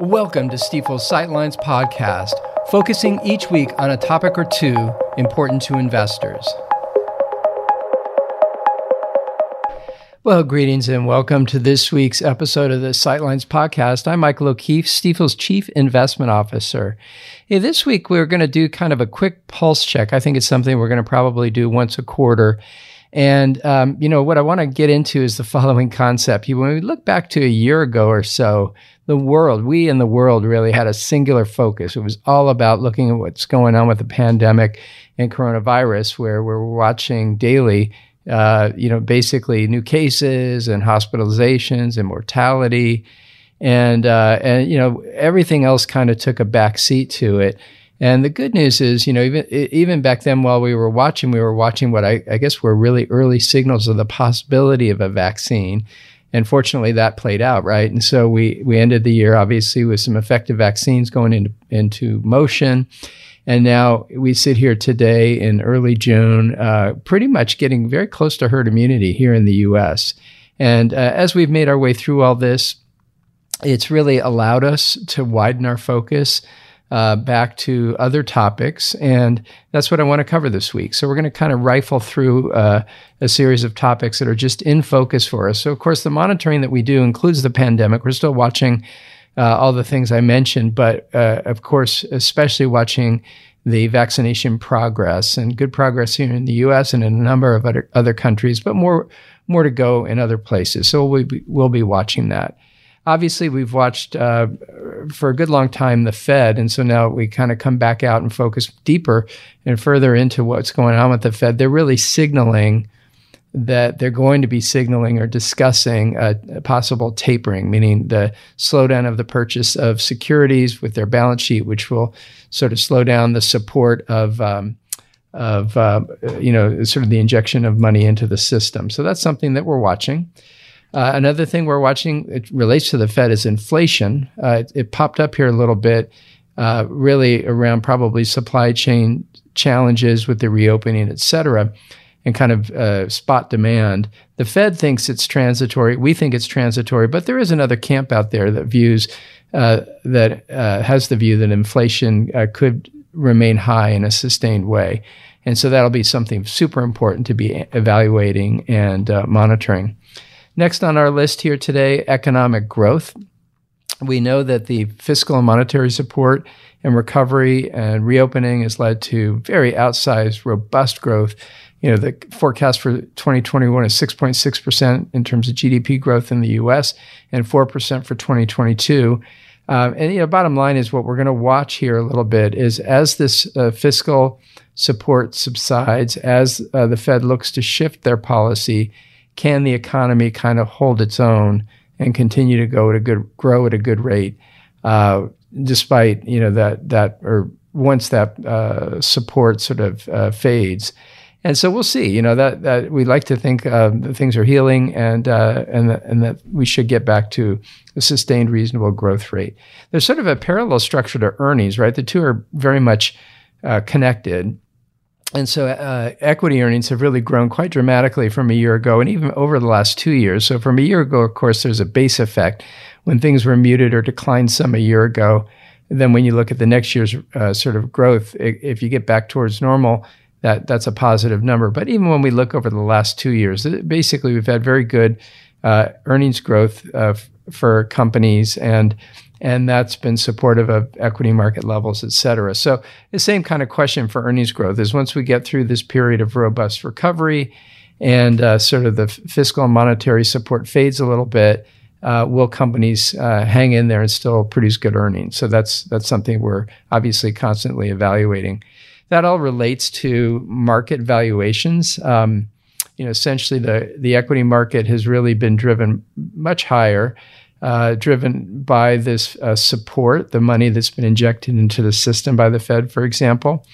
Welcome to Stifel's Sightlines podcast, focusing each week on a topic or two important to investors. Well, greetings and welcome to this week's episode of the Sightlines podcast. I'm Michael O'Keefe, Stifel's Chief Investment Officer. Hey, this week we're going to do kind of a quick pulse check. I think it's something we're going to probably do once a quarter. And, um, you know, what I want to get into is the following concept. When we look back to a year ago or so, the world, we in the world really had a singular focus. It was all about looking at what's going on with the pandemic and coronavirus, where we're watching daily, uh, you know, basically new cases and hospitalizations and mortality. And, uh, and, you know, everything else kind of took a back seat to it. And the good news is, you know, even even back then, while we were watching, we were watching what I, I guess were really early signals of the possibility of a vaccine. And fortunately that played out right? And so we we ended the year obviously with some effective vaccines going into into motion. And now we sit here today in early june uh, pretty much getting very close to herd immunity here in the us and uh, as we've made our way through all this it's really allowed us to widen our focus uh, back to other topics. And that's what I want to cover this week. So, we're going to kind of rifle through uh, a series of topics that are just in focus for us. So, of course, the monitoring that we do includes the pandemic. We're still watching uh, all the things I mentioned, but uh, of course, especially watching the vaccination progress and good progress here in the US and in a number of other, other countries, but more, more to go in other places. So, we'll be, we'll be watching that obviously we've watched uh, for a good long time the Fed, and so now we kind of come back out and focus deeper and further into what's going on with the Fed. They're really signaling that they're going to be signaling or discussing a, a, possible tapering, meaning the slowdown of the purchase of securities with their balance sheet, which will sort of slow down the support of. Um, of uh, you know sort of the injection of money into the system, so that's something that we're watching. Uh, another thing we're watching, it relates to the Fed, is inflation. Uh, it, it, popped up here a little bit, uh, really around probably supply chain challenges with the reopening, et cetera, and kind of uh, spot demand. The Fed thinks it's transitory. We think it's transitory, but there is another camp out there that views uh, that uh, has the view that inflation could remain high in a sustained way. And so that'll be something super important to be evaluating and monitoring. Next on our list here today, economic growth. We know that the fiscal and monetary support and recovery and reopening has led to very outsized, robust growth. You know, the forecast for 2021 is 6.6% in terms of GDP growth in the US and 4% for 2022. Um, and you know, bottom line is what we're going to watch here a little bit is as this uh, fiscal support subsides, as uh, the Fed looks to shift their policy can the economy kind of hold its own and continue to go at a good grow at a good rate, uh, despite you know that that or once that uh, support sort of uh, fades. And so we'll see. You know that that we like to think uh, that things are healing and uh, and that, and that we should get back to a sustained, reasonable growth rate. There's sort of a parallel structure to earnings, right? The two are very much uh, connected and so uh, equity earnings have really grown quite dramatically from a year ago and even over the last two years. So from a year ago, of course, there's a base effect when things were muted or declined some a year ago. Then when you look at the next year's uh, sort of growth, if you get back towards normal, that that's a positive number. But even when we look over the last two years, basically we've had very good uh, earnings growth uh, for companies and and that's been supportive of equity market levels, et cetera. So the same kind of question for earnings growth is once we get through this period of robust recovery and uh, sort of the fiscal and monetary support fades a little bit, uh, will companies uh, hang in there and still produce good earnings? So that's that's something we're obviously constantly evaluating. That all relates to market valuations. Um, you know, essentially the the equity market has really been driven much higher uh, driven by this uh, support, the money that's been injected into the system by the Fed, for example.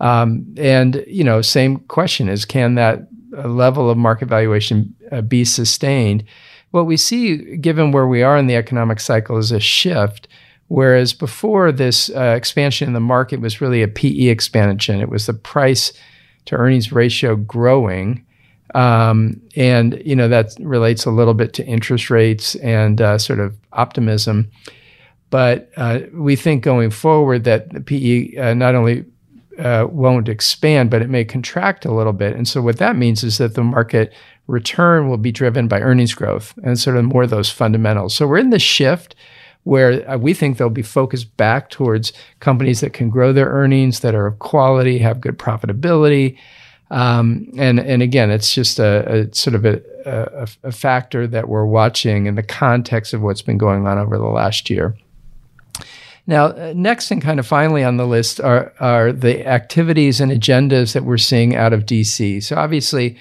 Um, and you know, same question is, can that uh, level of market valuation uh, be sustained? What we see, given where we are in the economic cycle, is a shift. Whereas before, this uh, expansion in the market was really a PE expansion. It was the price to earnings ratio growing um, and you know that relates a little bit to interest rates and uh, sort of optimism. But uh, we think going forward that the PE uh, not only uh, won't expand, but it may contract a little bit. And so what that means is that the market return will be driven by earnings growth and sort of more of those fundamentals. So we're in the shift where uh, we think they'll be focused back towards companies that can grow their earnings, that are of quality, have good profitability. Um, and and again, it's just a, a sort of a, a, a, factor that we're watching in the context of what's been going on over the last year. Now, uh, next and kind of finally on the list are, are the activities and agendas that we're seeing out of DC. So, obviously,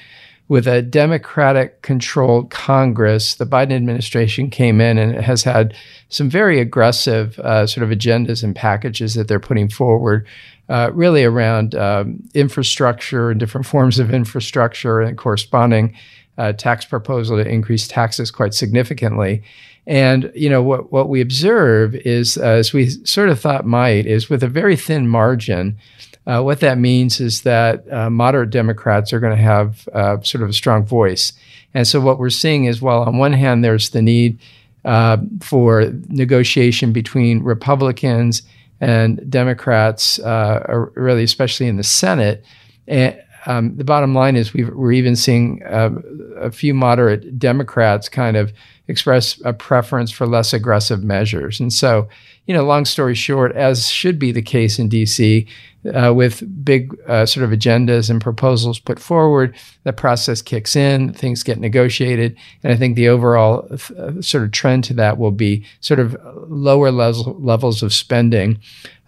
with a Democratic controlled Congress, the Biden administration came in and has had some very aggressive uh, sort of agendas and packages that they're putting forward, uh, really around um, infrastructure and different forms of infrastructure and corresponding uh, tax proposal to increase taxes quite significantly. And you know what what we observe is, uh, as we sort of thought might, is with a very thin margin. Uh, what that means is that uh, moderate Democrats are going to have uh, sort of a strong voice. And so what we're seeing is, while on one hand there's the need uh, for negotiation between Republicans and Democrats, uh, really especially in the Senate, and, um, the bottom line is we are even seeing uh, a few moderate Democrats kind of express a preference for less aggressive measures. And so, you know, long story short, as should be the case in DC, uh, with big uh, sort of agendas and proposals put forward, the process kicks in, things get negotiated. And I think the overall uh, sort of trend to that will be sort of lower level, levels of spending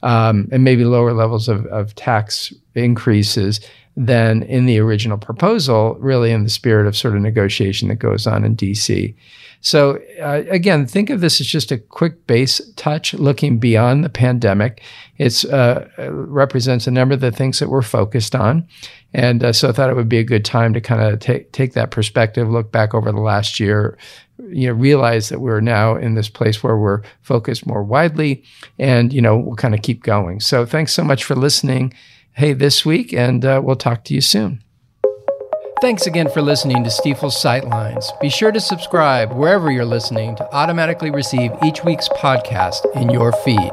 um, and maybe lower levels of, of tax increases than in the original proposal, really in the spirit of sort of negotiation that goes on in DC. So, uh, again, think of this as just a quick base touch looking beyond the pandemic. It uh, represents a number of the things that we're focused on. And uh, so I thought it would be a good time to kind of take, take that perspective, look back over the last year, you know, realize that we're now in this place where we're focused more widely and, you know, we'll kind of keep going. So thanks so much for listening hey this week, and uh, we'll talk to you soon. Thanks again for listening to Stifel's Sightlines. Be sure to subscribe wherever you're listening to automatically receive each week's podcast in your feed.